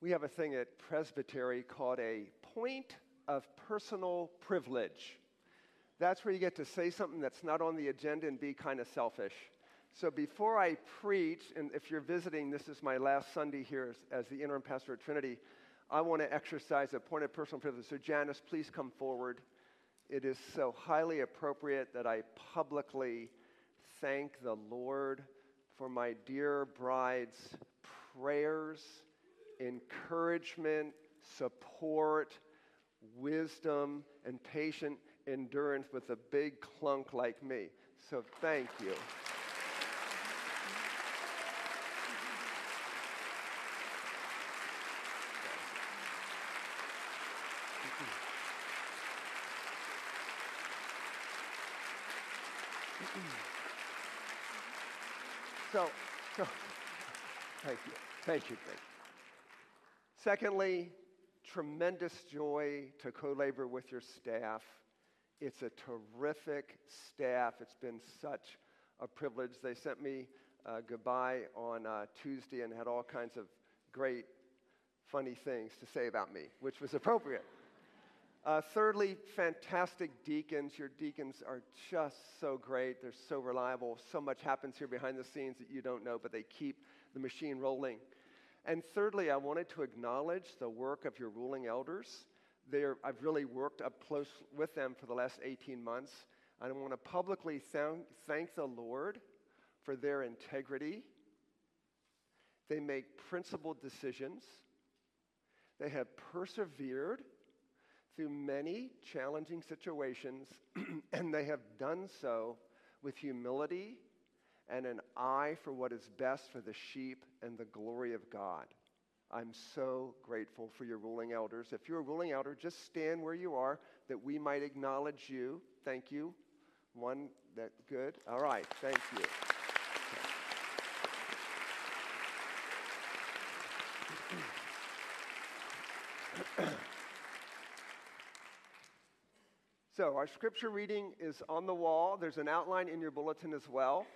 we have a thing at Presbytery called a point of personal privilege. That's where you get to say something that's not on the agenda and be kind of selfish. So before I preach, and if you're visiting, this is my last Sunday here as, as the interim pastor at Trinity, I want to exercise a point of personal privilege. So, Janice, please come forward. It is so highly appropriate that I publicly thank the Lord for my dear bride's prayers, encouragement, support, wisdom, and patient endurance with a big clunk like me. So, thank you. So, so thank you. Thank you. Thank you. Secondly, tremendous joy to co labor with your staff. It's a terrific staff. It's been such a privilege. They sent me uh, goodbye on uh, Tuesday and had all kinds of great, funny things to say about me, which was appropriate. Uh, thirdly, fantastic deacons. Your deacons are just so great. They're so reliable. So much happens here behind the scenes that you don't know, but they keep the machine rolling. And thirdly, I wanted to acknowledge the work of your ruling elders. They're, I've really worked up close with them for the last 18 months. I want to publicly thank, thank the Lord for their integrity. They make principled decisions. They have persevered through many challenging situations, and they have done so with humility and an eye for what is best for the sheep and the glory of God. I'm so grateful for your ruling elders. If you're a ruling elder, just stand where you are that we might acknowledge you. Thank you. One that good. All right. Thank you. So, our scripture reading is on the wall. There's an outline in your bulletin as well.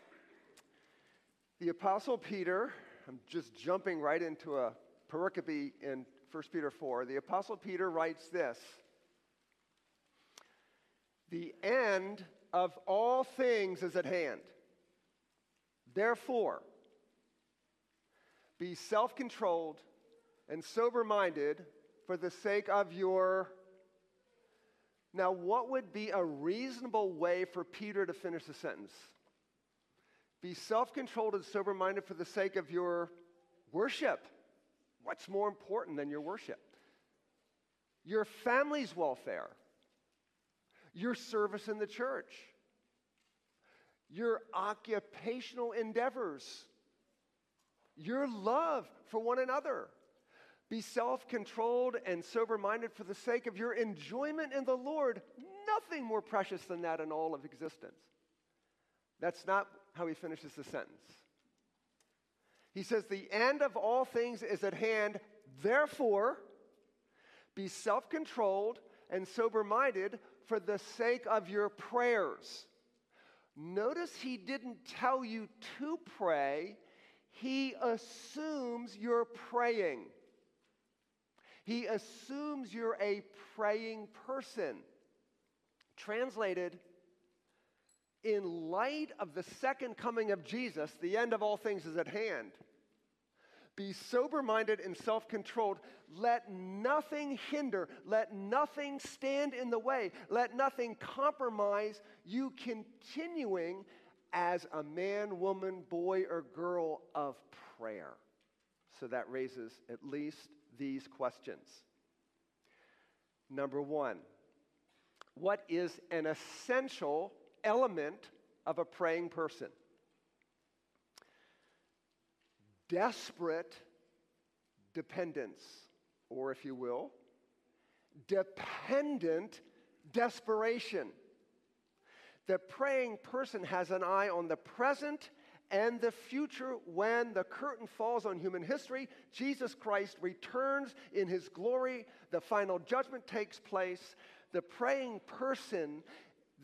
The Apostle Peter, I'm just jumping right into a pericope in 1 Peter 4. The Apostle Peter writes this The end of all things is at hand. Therefore, be self controlled and sober minded for the sake of your now, what would be a reasonable way for Peter to finish the sentence? Be self controlled and sober minded for the sake of your worship. What's more important than your worship? Your family's welfare, your service in the church, your occupational endeavors, your love for one another. Be self controlled and sober minded for the sake of your enjoyment in the Lord. Nothing more precious than that in all of existence. That's not how he finishes the sentence. He says, The end of all things is at hand. Therefore, be self controlled and sober minded for the sake of your prayers. Notice he didn't tell you to pray, he assumes you're praying. He assumes you're a praying person. Translated, in light of the second coming of Jesus, the end of all things is at hand. Be sober minded and self controlled. Let nothing hinder, let nothing stand in the way, let nothing compromise you continuing as a man, woman, boy, or girl of prayer. So that raises at least these questions. Number one, what is an essential element of a praying person? Desperate dependence, or if you will, dependent desperation. The praying person has an eye on the present and the future when the curtain falls on human history. Jesus Christ returns in his glory, the final judgment takes place. The praying person,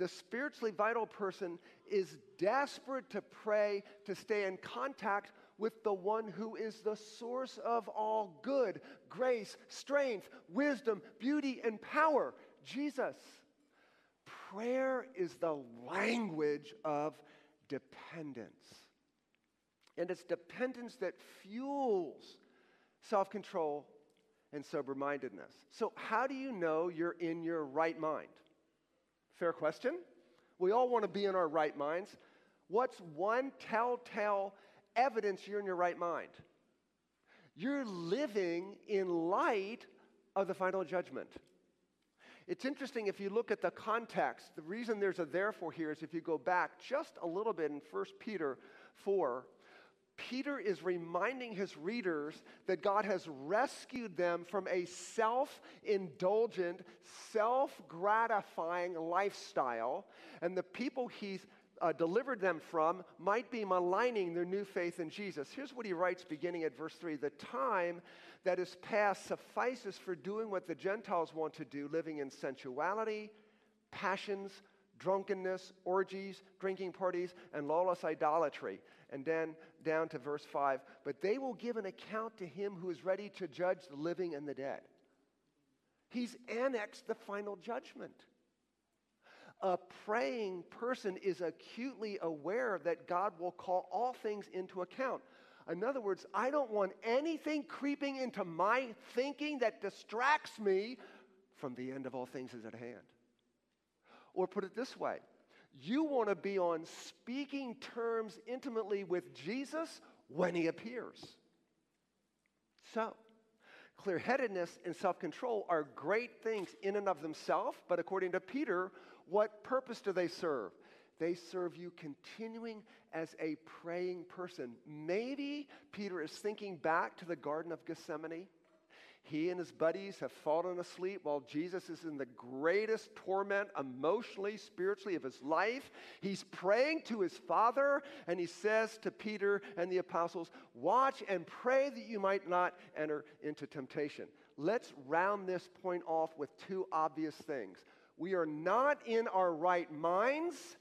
the spiritually vital person, is desperate to pray, to stay in contact with the one who is the source of all good, grace, strength, wisdom, beauty, and power, Jesus. Prayer is the language of dependence. And it's dependence that fuels self control and sober mindedness. So, how do you know you're in your right mind? Fair question. We all want to be in our right minds. What's one telltale evidence you're in your right mind? You're living in light of the final judgment. It's interesting if you look at the context, the reason there's a therefore here is if you go back just a little bit in 1 Peter 4, Peter is reminding his readers that God has rescued them from a self indulgent, self gratifying lifestyle, and the people he's uh, delivered them from might be maligning their new faith in Jesus. Here's what he writes beginning at verse 3 The time that is past suffices for doing what the Gentiles want to do, living in sensuality, passions, drunkenness, orgies, drinking parties, and lawless idolatry. And then down to verse 5 But they will give an account to him who is ready to judge the living and the dead. He's annexed the final judgment. A praying person is acutely aware that God will call all things into account. In other words, I don't want anything creeping into my thinking that distracts me from the end of all things is at hand. Or put it this way you want to be on speaking terms intimately with Jesus when he appears. So, clear headedness and self control are great things in and of themselves, but according to Peter, what purpose do they serve? They serve you continuing as a praying person. Maybe Peter is thinking back to the Garden of Gethsemane he and his buddies have fallen asleep while Jesus is in the greatest torment emotionally, spiritually of his life. He's praying to his Father, and he says to Peter and the apostles, Watch and pray that you might not enter into temptation. Let's round this point off with two obvious things. We are not in our right minds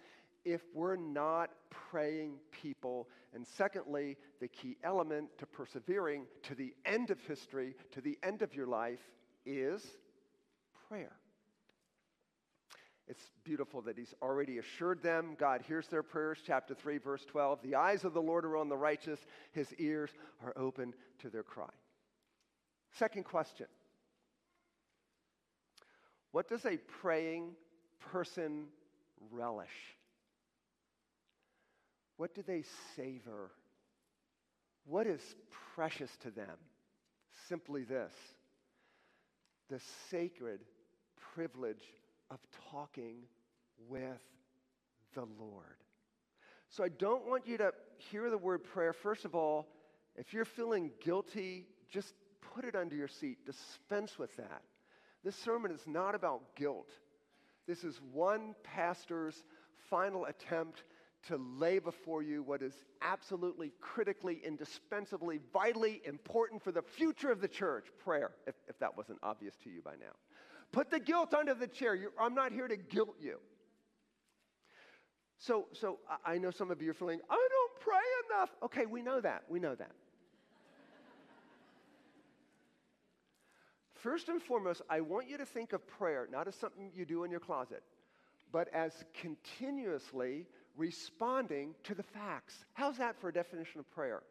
if we're not praying people. And secondly, the key element to persevering to the end of history, to the end of your life, is prayer. It's beautiful that he's already assured them. God hears their prayers. Chapter 3, verse 12. The eyes of the Lord are on the righteous, his ears are open to their cry. Second question What does a praying person relish? What do they savor? What is precious to them? Simply this the sacred privilege of talking with the Lord. So I don't want you to hear the word prayer. First of all, if you're feeling guilty, just put it under your seat. Dispense with that. This sermon is not about guilt. This is one pastor's final attempt to lay before you what is absolutely, critically, indispensably, vitally important for the future of the church prayer, if, if that wasn't obvious to you by now. Put the guilt under the chair. You're, I'm not here to guilt you. So, so I know some of you are feeling, I don't pray enough. Okay, we know that. We know that. First and foremost, I want you to think of prayer not as something you do in your closet, but as continuously responding to the facts. How's that for a definition of prayer?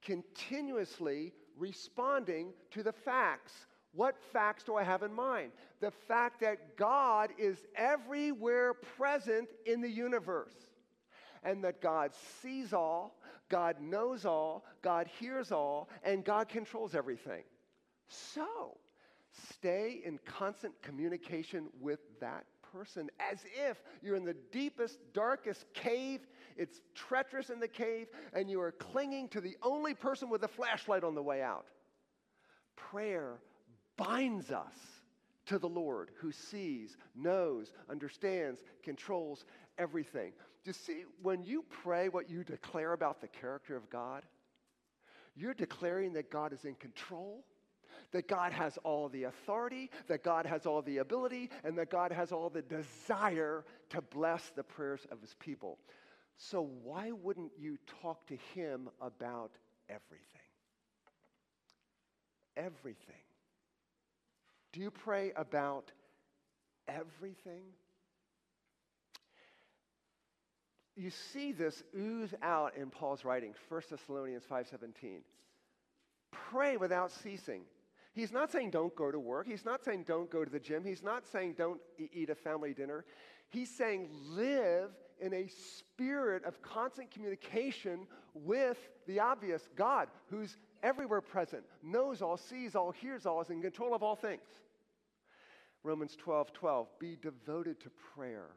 Continuously responding to the facts. What facts do I have in mind? The fact that God is everywhere present in the universe and that God sees all, God knows all, God hears all, and God controls everything. So, stay in constant communication with that person as if you're in the deepest, darkest cave. It's treacherous in the cave, and you are clinging to the only person with a flashlight on the way out. Prayer binds us to the Lord who sees, knows, understands, controls everything. You see, when you pray what you declare about the character of God, you're declaring that God is in control that God has all the authority, that God has all the ability, and that God has all the desire to bless the prayers of his people. So, why wouldn't you talk to him about everything. Everything. Do you pray about everything? You see this ooze out in Paul's writings, 1 Thessalonians 5:17. Pray without ceasing. He's not saying don't go to work. He's not saying don't go to the gym. He's not saying don't eat a family dinner. He's saying live in a spirit of constant communication with the obvious God, who's everywhere present, knows all, sees all, hears all, is in control of all things. Romans 12 12, be devoted to prayer.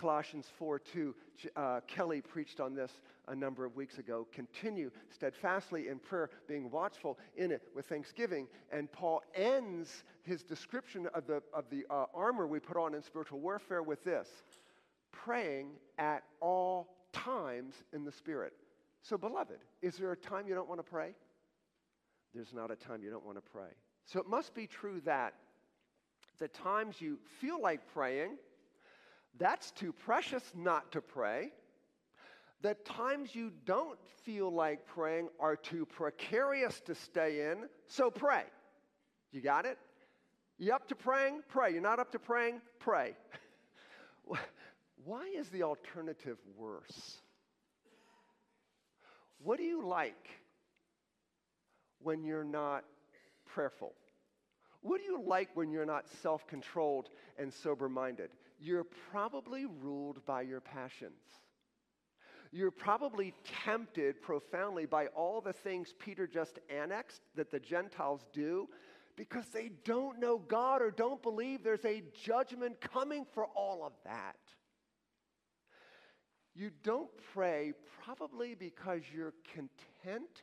Colossians 4 2, uh, Kelly preached on this a number of weeks ago. Continue steadfastly in prayer, being watchful in it with thanksgiving. And Paul ends his description of the, of the uh, armor we put on in spiritual warfare with this praying at all times in the Spirit. So, beloved, is there a time you don't want to pray? There's not a time you don't want to pray. So, it must be true that the times you feel like praying, that's too precious not to pray. The times you don't feel like praying are too precarious to stay in, so pray. You got it? You up to praying? Pray. You're not up to praying? Pray. Why is the alternative worse? What do you like when you're not prayerful? What do you like when you're not self controlled and sober minded? You're probably ruled by your passions. You're probably tempted profoundly by all the things Peter just annexed that the Gentiles do because they don't know God or don't believe there's a judgment coming for all of that. You don't pray probably because you're content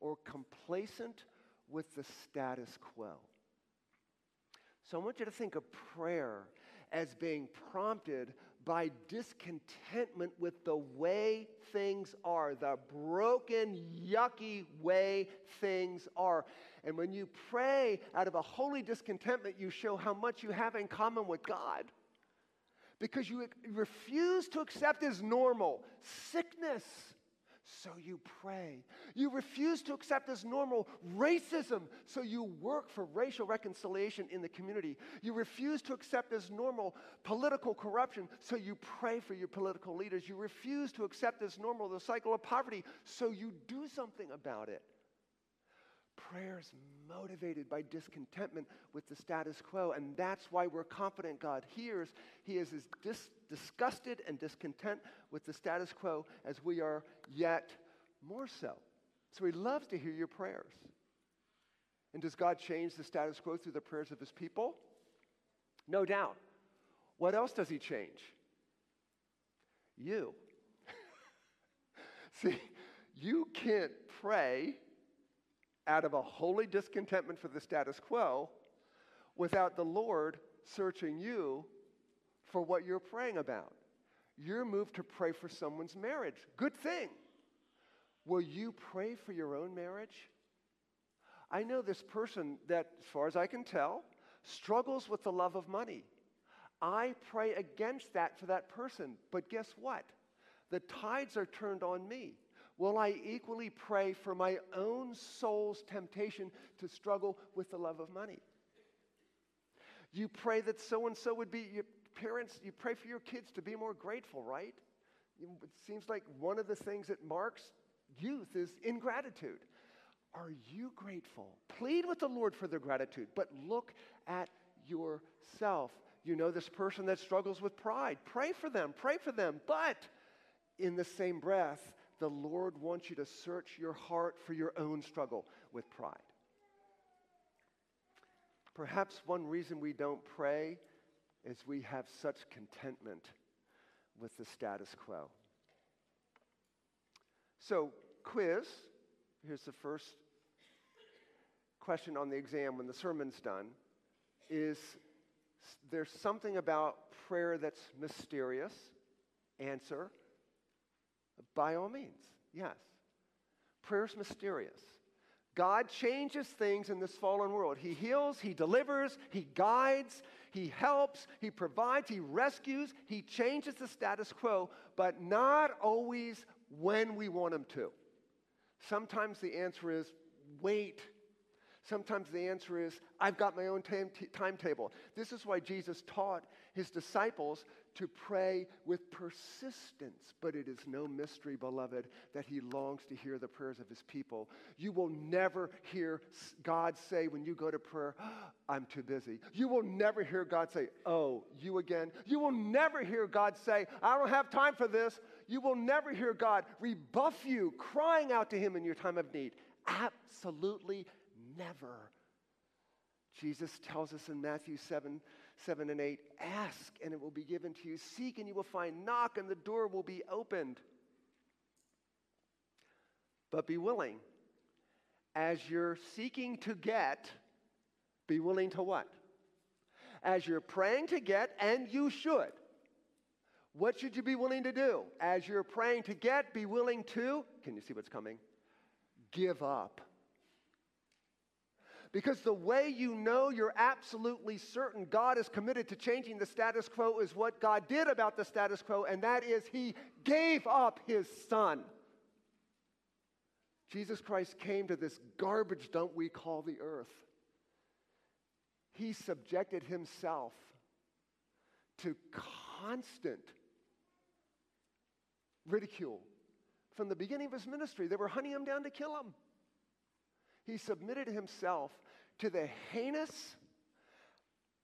or complacent with the status quo. So I want you to think of prayer as being prompted by discontentment with the way things are, the broken, yucky way things are. And when you pray out of a holy discontentment, you show how much you have in common with God because you refuse to accept as normal sickness. So you pray. You refuse to accept as normal racism, so you work for racial reconciliation in the community. You refuse to accept as normal political corruption, so you pray for your political leaders. You refuse to accept as normal the cycle of poverty, so you do something about it. Prayer is motivated by discontentment with the status quo, and that's why we're confident God hears. He is as dis- disgusted and discontent with the status quo as we are, yet more so. So He loves to hear your prayers. And does God change the status quo through the prayers of His people? No doubt. What else does He change? You. See, you can't pray out of a holy discontentment for the status quo without the Lord searching you for what you're praying about. You're moved to pray for someone's marriage. Good thing. Will you pray for your own marriage? I know this person that, as far as I can tell, struggles with the love of money. I pray against that for that person. But guess what? The tides are turned on me will I equally pray for my own soul's temptation to struggle with the love of money? You pray that so and so would be, your parents, you pray for your kids to be more grateful, right? It seems like one of the things that marks youth is ingratitude. Are you grateful? Plead with the Lord for their gratitude, but look at yourself. You know this person that struggles with pride. Pray for them, pray for them, but in the same breath, the Lord wants you to search your heart for your own struggle with pride. Perhaps one reason we don't pray is we have such contentment with the status quo. So, quiz. Here's the first question on the exam when the sermon's done is there something about prayer that's mysterious? Answer by all means, yes. Prayer's mysterious. God changes things in this fallen world. He heals, He delivers, He guides, He helps, He provides, He rescues, He changes the status quo, but not always when we want Him to. Sometimes the answer is wait. Sometimes the answer is, I've got my own time- timetable. This is why Jesus taught his disciples to pray with persistence. But it is no mystery, beloved, that he longs to hear the prayers of his people. You will never hear God say when you go to prayer, ah, I'm too busy. You will never hear God say, Oh, you again. You will never hear God say, I don't have time for this. You will never hear God rebuff you, crying out to him in your time of need. Absolutely never. Jesus tells us in Matthew 7 7 and 8 ask and it will be given to you, seek and you will find, knock and the door will be opened. But be willing. As you're seeking to get, be willing to what? As you're praying to get, and you should. What should you be willing to do? As you're praying to get, be willing to, can you see what's coming? Give up. Because the way you know you're absolutely certain God is committed to changing the status quo is what God did about the status quo, and that is He gave up His Son. Jesus Christ came to this garbage dump we call the earth. He subjected Himself to constant ridicule. From the beginning of His ministry, they were hunting Him down to kill Him. He submitted himself to the heinous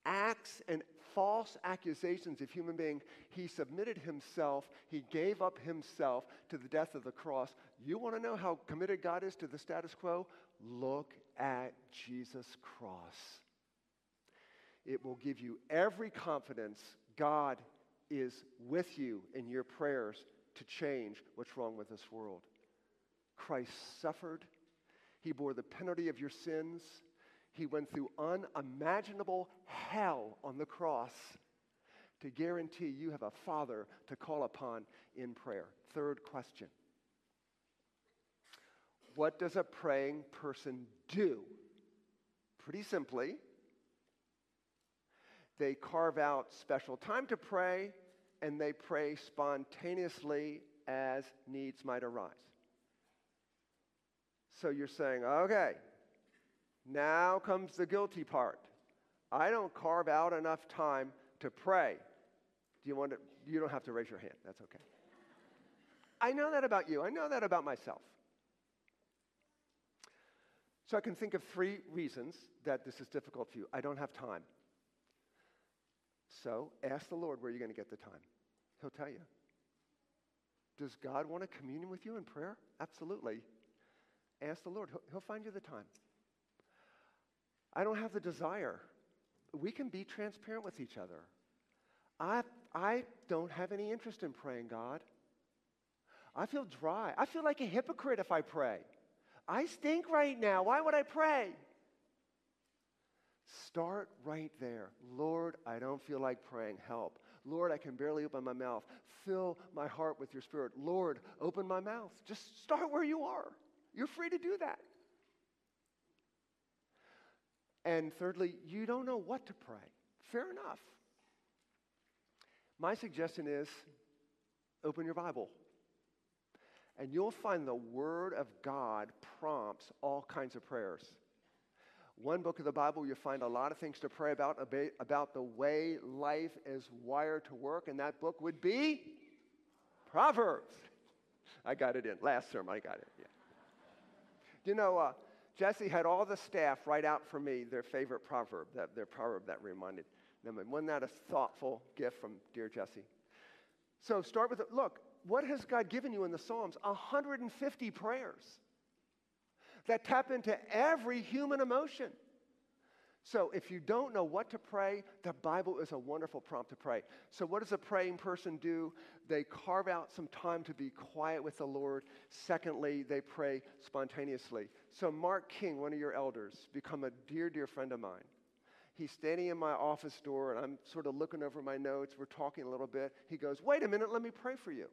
acts and false accusations of human being. He submitted himself. He gave up himself to the death of the cross. You want to know how committed God is to the status quo? Look at Jesus' cross. It will give you every confidence God is with you in your prayers to change what's wrong with this world. Christ suffered he bore the penalty of your sins. He went through unimaginable hell on the cross to guarantee you have a father to call upon in prayer. Third question What does a praying person do? Pretty simply, they carve out special time to pray and they pray spontaneously as needs might arise. So you're saying, okay, now comes the guilty part. I don't carve out enough time to pray. Do you want to? You don't have to raise your hand. That's okay. I know that about you. I know that about myself. So I can think of three reasons that this is difficult for you. I don't have time. So ask the Lord where you're going to get the time. He'll tell you. Does God want to communion with you in prayer? Absolutely. Ask the Lord, he'll, he'll find you the time. I don't have the desire. We can be transparent with each other. I, I don't have any interest in praying, God. I feel dry. I feel like a hypocrite if I pray. I stink right now. Why would I pray? Start right there. Lord, I don't feel like praying. Help. Lord, I can barely open my mouth. Fill my heart with your spirit. Lord, open my mouth. Just start where you are. You're free to do that. And thirdly, you don't know what to pray. Fair enough. My suggestion is open your Bible. And you'll find the Word of God prompts all kinds of prayers. One book of the Bible, you'll find a lot of things to pray about, about the way life is wired to work, and that book would be Proverbs. I got it in. Last sermon, I got it. Yeah. You know, uh, Jesse had all the staff write out for me their favorite proverb, that, their proverb that reminded them. And wasn't that a thoughtful gift from dear Jesse? So start with, look, what has God given you in the Psalms? 150 prayers that tap into every human emotion. So if you don't know what to pray, the Bible is a wonderful prompt to pray. So what does a praying person do? They carve out some time to be quiet with the Lord. Secondly, they pray spontaneously. So Mark King, one of your elders, become a dear, dear friend of mine. He's standing in my office door and I'm sort of looking over my notes. We're talking a little bit. He goes, Wait a minute, let me pray for you.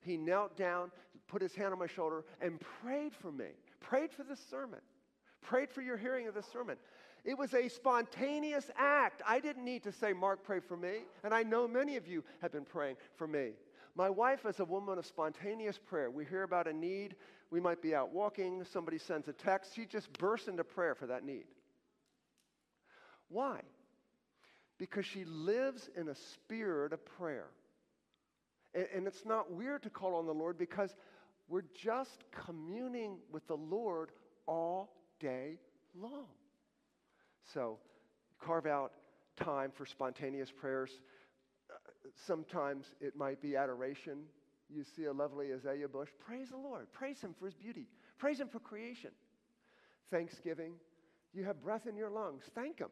He knelt down, put his hand on my shoulder, and prayed for me, prayed for this sermon, prayed for your hearing of this sermon. It was a spontaneous act. I didn't need to say, Mark, pray for me. And I know many of you have been praying for me. My wife is a woman of spontaneous prayer. We hear about a need, We might be out walking, somebody sends a text, she just bursts into prayer for that need. Why? Because she lives in a spirit of prayer. And, and it's not weird to call on the Lord because we're just communing with the Lord all day long. So, carve out time for spontaneous prayers. Uh, sometimes it might be adoration. You see a lovely azalea bush, praise the Lord. Praise Him for His beauty. Praise Him for creation. Thanksgiving. You have breath in your lungs. Thank Him.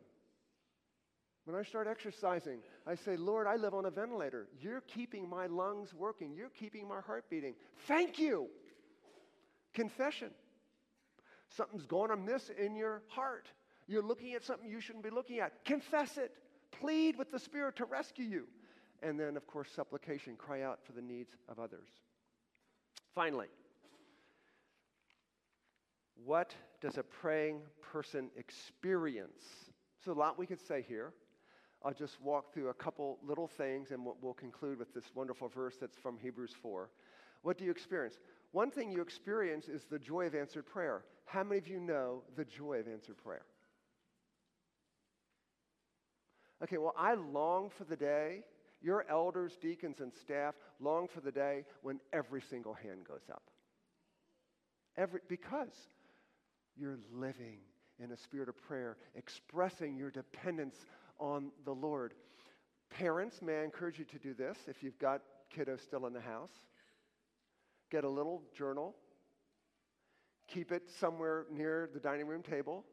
When I start exercising, I say, Lord, I live on a ventilator. You're keeping my lungs working. You're keeping my heart beating. Thank you. Confession. Something's going amiss in your heart. You're looking at something you shouldn't be looking at. Confess it. Plead with the Spirit to rescue you. And then, of course, supplication. Cry out for the needs of others. Finally, what does a praying person experience? So, a lot we could say here. I'll just walk through a couple little things and we'll, we'll conclude with this wonderful verse that's from Hebrews 4. What do you experience? One thing you experience is the joy of answered prayer. How many of you know the joy of answered prayer? Okay, well, I long for the day, your elders, deacons, and staff long for the day when every single hand goes up. Every, because you're living in a spirit of prayer, expressing your dependence on the Lord. Parents, may I encourage you to do this if you've got kiddos still in the house? Get a little journal, keep it somewhere near the dining room table,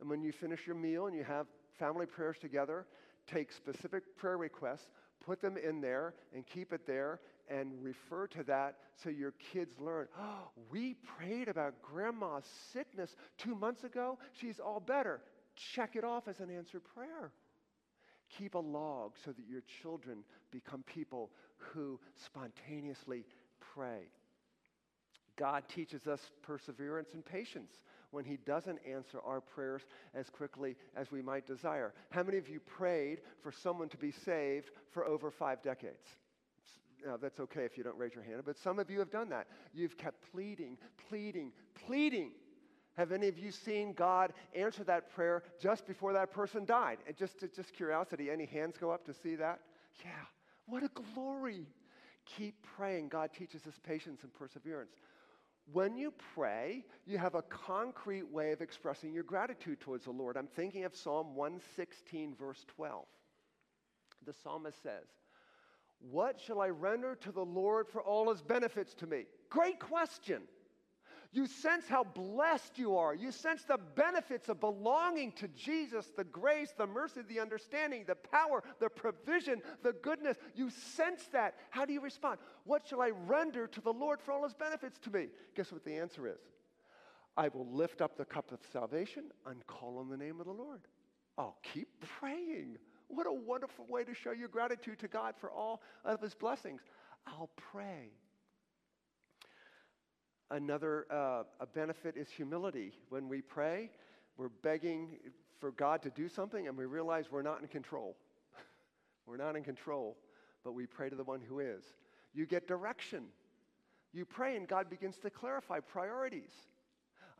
and when you finish your meal and you have family prayers together, take specific prayer requests, put them in there, and keep it there, and refer to that so your kids learn. Oh, we prayed about grandma's sickness two months ago. She's all better. Check it off as an answered prayer. Keep a log so that your children become people who spontaneously pray. God teaches us perseverance and patience when He doesn't answer our prayers as quickly as we might desire. How many of you prayed for someone to be saved for over five decades? Now, that's okay if you don't raise your hand, but some of you have done that. You've kept pleading, pleading, pleading have any of you seen God answer that prayer just before that person died? And just, just curiosity, any hands go up to see that? Yeah, what a glory. Keep praying. God teaches us patience and perseverance. When you pray, you have a concrete way of expressing your gratitude towards the Lord. I'm thinking of Psalm 116, verse 12. The psalmist says, What shall I render to the Lord for all his benefits to me? Great question. You sense how blessed you are. You sense the benefits of belonging to Jesus, the grace, the mercy, the understanding, the power, the provision, the goodness. You sense that. How do you respond? What shall I render to the Lord for all his benefits to me? Guess what the answer is? I will lift up the cup of salvation and call on the name of the Lord. I'll keep praying. What a wonderful way to show your gratitude to God for all of his blessings. I'll pray. Another uh, a benefit is humility. When we pray, we're begging for God to do something and we realize we're not in control. we're not in control, but we pray to the one who is. You get direction. You pray and God begins to clarify priorities.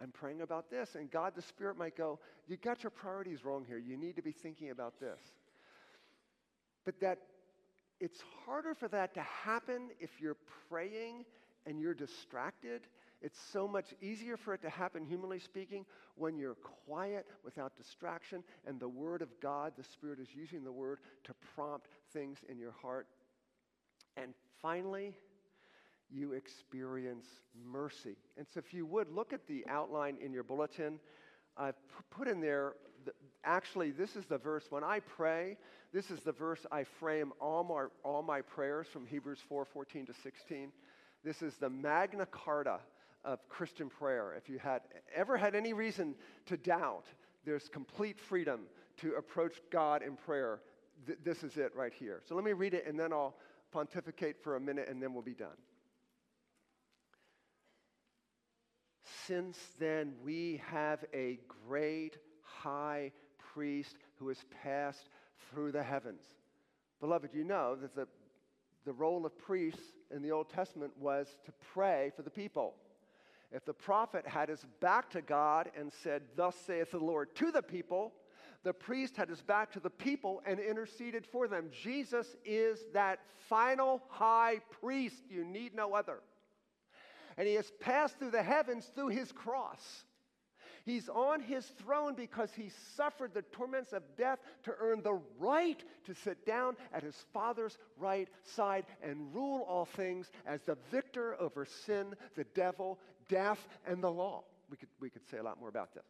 I'm praying about this, and God, the Spirit, might go, You got your priorities wrong here. You need to be thinking about this. But that it's harder for that to happen if you're praying and you're distracted, it's so much easier for it to happen, humanly speaking, when you're quiet without distraction and the Word of God, the Spirit is using the Word to prompt things in your heart. And finally, you experience mercy. And so, if you would look at the outline in your bulletin, I've put in there, the, actually, this is the verse. When I pray, this is the verse I frame all my, all my prayers from Hebrews 4 14 to 16. This is the Magna Carta of Christian prayer. If you had ever had any reason to doubt, there's complete freedom to approach God in prayer. Th- this is it right here. So let me read it and then I'll pontificate for a minute and then we'll be done. Since then, we have a great high priest who has passed through the heavens. Beloved, you know that the the role of priests in the Old Testament was to pray for the people. If the prophet had his back to God and said, Thus saith the Lord to the people, the priest had his back to the people and interceded for them. Jesus is that final high priest. You need no other. And he has passed through the heavens through his cross. He's on his throne because he suffered the torments of death to earn the right to sit down at his Father's right side and rule all things as the victor over sin, the devil, death, and the law. We could, we could say a lot more about this.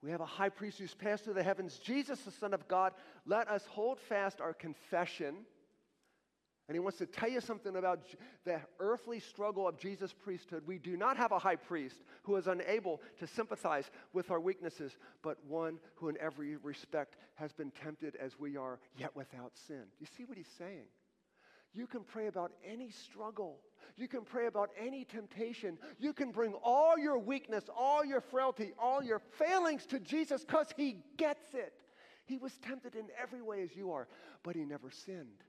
We have a high priest who's passed through the heavens, Jesus, the Son of God. Let us hold fast our confession. And he wants to tell you something about the earthly struggle of Jesus' priesthood. We do not have a high priest who is unable to sympathize with our weaknesses, but one who, in every respect, has been tempted as we are, yet without sin. You see what he's saying? You can pray about any struggle. You can pray about any temptation. You can bring all your weakness, all your frailty, all your failings to Jesus because He gets it. He was tempted in every way as you are, but He never sinned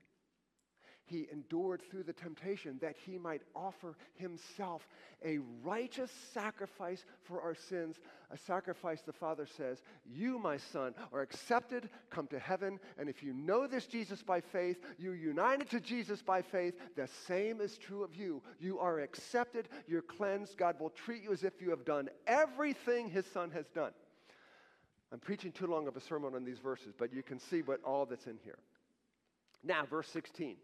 he endured through the temptation that he might offer himself a righteous sacrifice for our sins, a sacrifice the Father says, You, my son, are accepted, come to heaven, and if you know this Jesus by faith, you're united to Jesus by faith, the same is true of you. You are accepted, you're cleansed, God will treat you as if you have done everything his son has done. I'm preaching too long of a sermon on these verses, but you can see what all that's in here. Now, verse 16.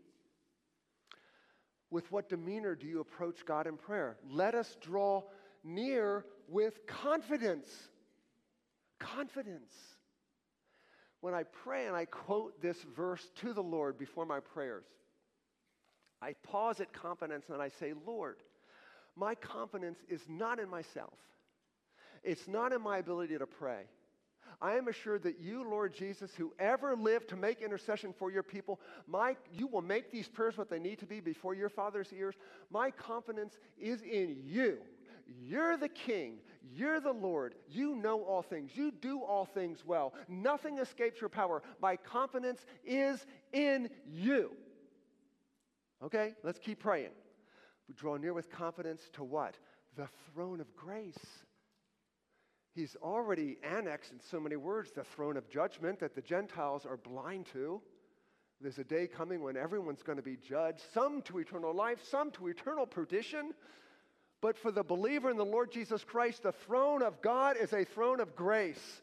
With what demeanor do you approach God in prayer? Let us draw near with confidence. Confidence. When I pray and I quote this verse to the Lord before my prayers, I pause at confidence and I say, Lord, my confidence is not in myself. It's not in my ability to pray. I am assured that you, Lord Jesus, who ever lived to make intercession for your people, my, you will make these prayers what they need to be before your Father's ears. My confidence is in you. You're the King. You're the Lord. You know all things. You do all things well. Nothing escapes your power. My confidence is in you. Okay, let's keep praying. We draw near with confidence to what? The throne of grace He's already annexed, in so many words, the throne of judgment that the Gentiles are blind to. There's a day coming when everyone's going to be judged, some to eternal life, some to eternal perdition. But for the believer in the Lord Jesus Christ, the throne of God is a throne of grace,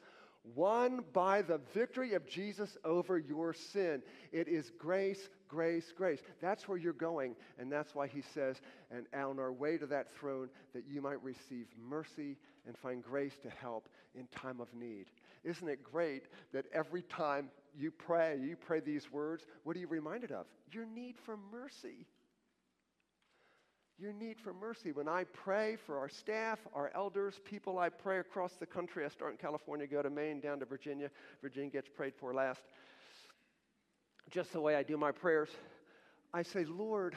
won by the victory of Jesus over your sin. It is grace, grace, grace. That's where you're going. And that's why he says, and on our way to that throne, that you might receive mercy and find grace to help in time of need. Isn't it great that every time you pray, you pray these words, what are you reminded of? Your need for mercy. Your need for mercy. When I pray for our staff, our elders, people I pray across the country, I start in California, go to Maine, down to Virginia. Virginia gets prayed for last. Just the way I do my prayers, I say, Lord,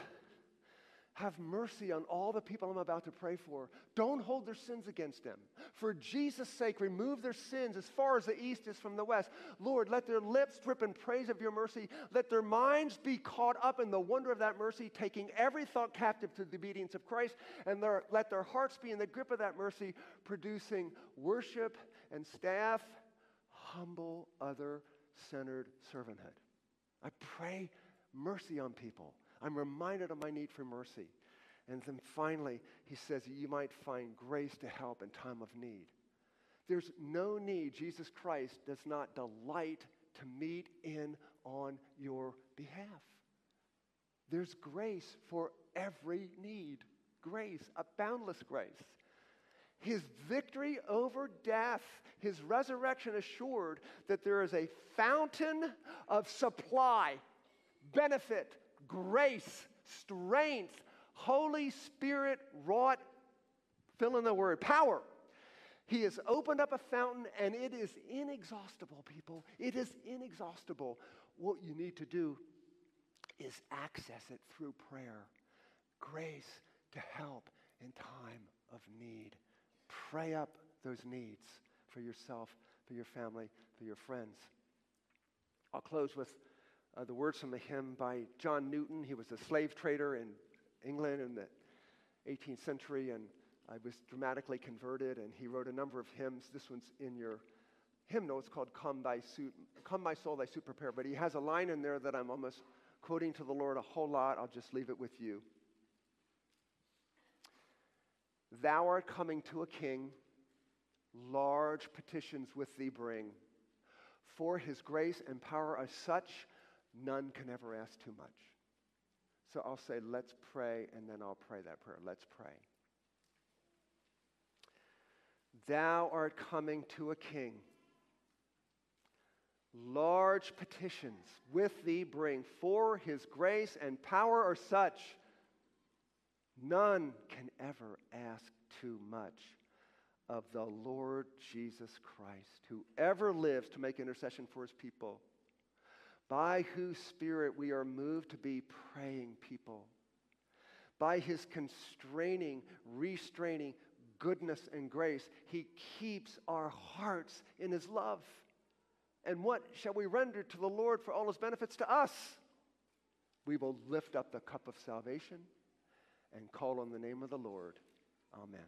have mercy on all the people I'm about to pray for. Don't hold their sins against them. For Jesus' sake, remove their sins as far as the east is from the west. Lord, let their lips drip in praise of your mercy. Let their minds be caught up in the wonder of that mercy, taking every thought captive to the obedience of Christ. And their, let their hearts be in the grip of that mercy, producing worship and staff, humble, other centered servanthood. I pray mercy on people. I'm reminded of my need for mercy. And then finally, he says you might find grace to help in time of need. There's no need Jesus Christ does not delight to meet in on your behalf. There's grace for every need. Grace, a boundless grace. His victory over death, his resurrection assured that there is a fountain of supply, benefit, grace, strength, Holy Spirit wrought, fill in the word, power. He has opened up a fountain and it is inexhaustible, people. It is inexhaustible. What you need to do is access it through prayer. Grace to help in time of need. Pray up those needs for yourself, for your family, for your friends. I'll close with uh, the words from a hymn by John Newton. He was a slave trader in England in the 18th century, and I was dramatically converted, and he wrote a number of hymns. This one's in your hymnal. It's called Come, thy suit, Come My Soul, Thy Suit Prepare. But he has a line in there that I'm almost quoting to the Lord a whole lot. I'll just leave it with you. Thou art coming to a king, large petitions with thee bring. For his grace and power are such, none can ever ask too much. So I'll say, let's pray, and then I'll pray that prayer. Let's pray. Thou art coming to a king. Large petitions with thee bring, for his grace and power are such, none can ever ask too much of the Lord Jesus Christ, who ever lives to make intercession for his people, by whose Spirit we are moved to be praying people, by his constraining, restraining goodness and grace, he keeps our hearts in his love. And what shall we render to the Lord for all his benefits to us? We will lift up the cup of salvation and call on the name of the Lord. Amen.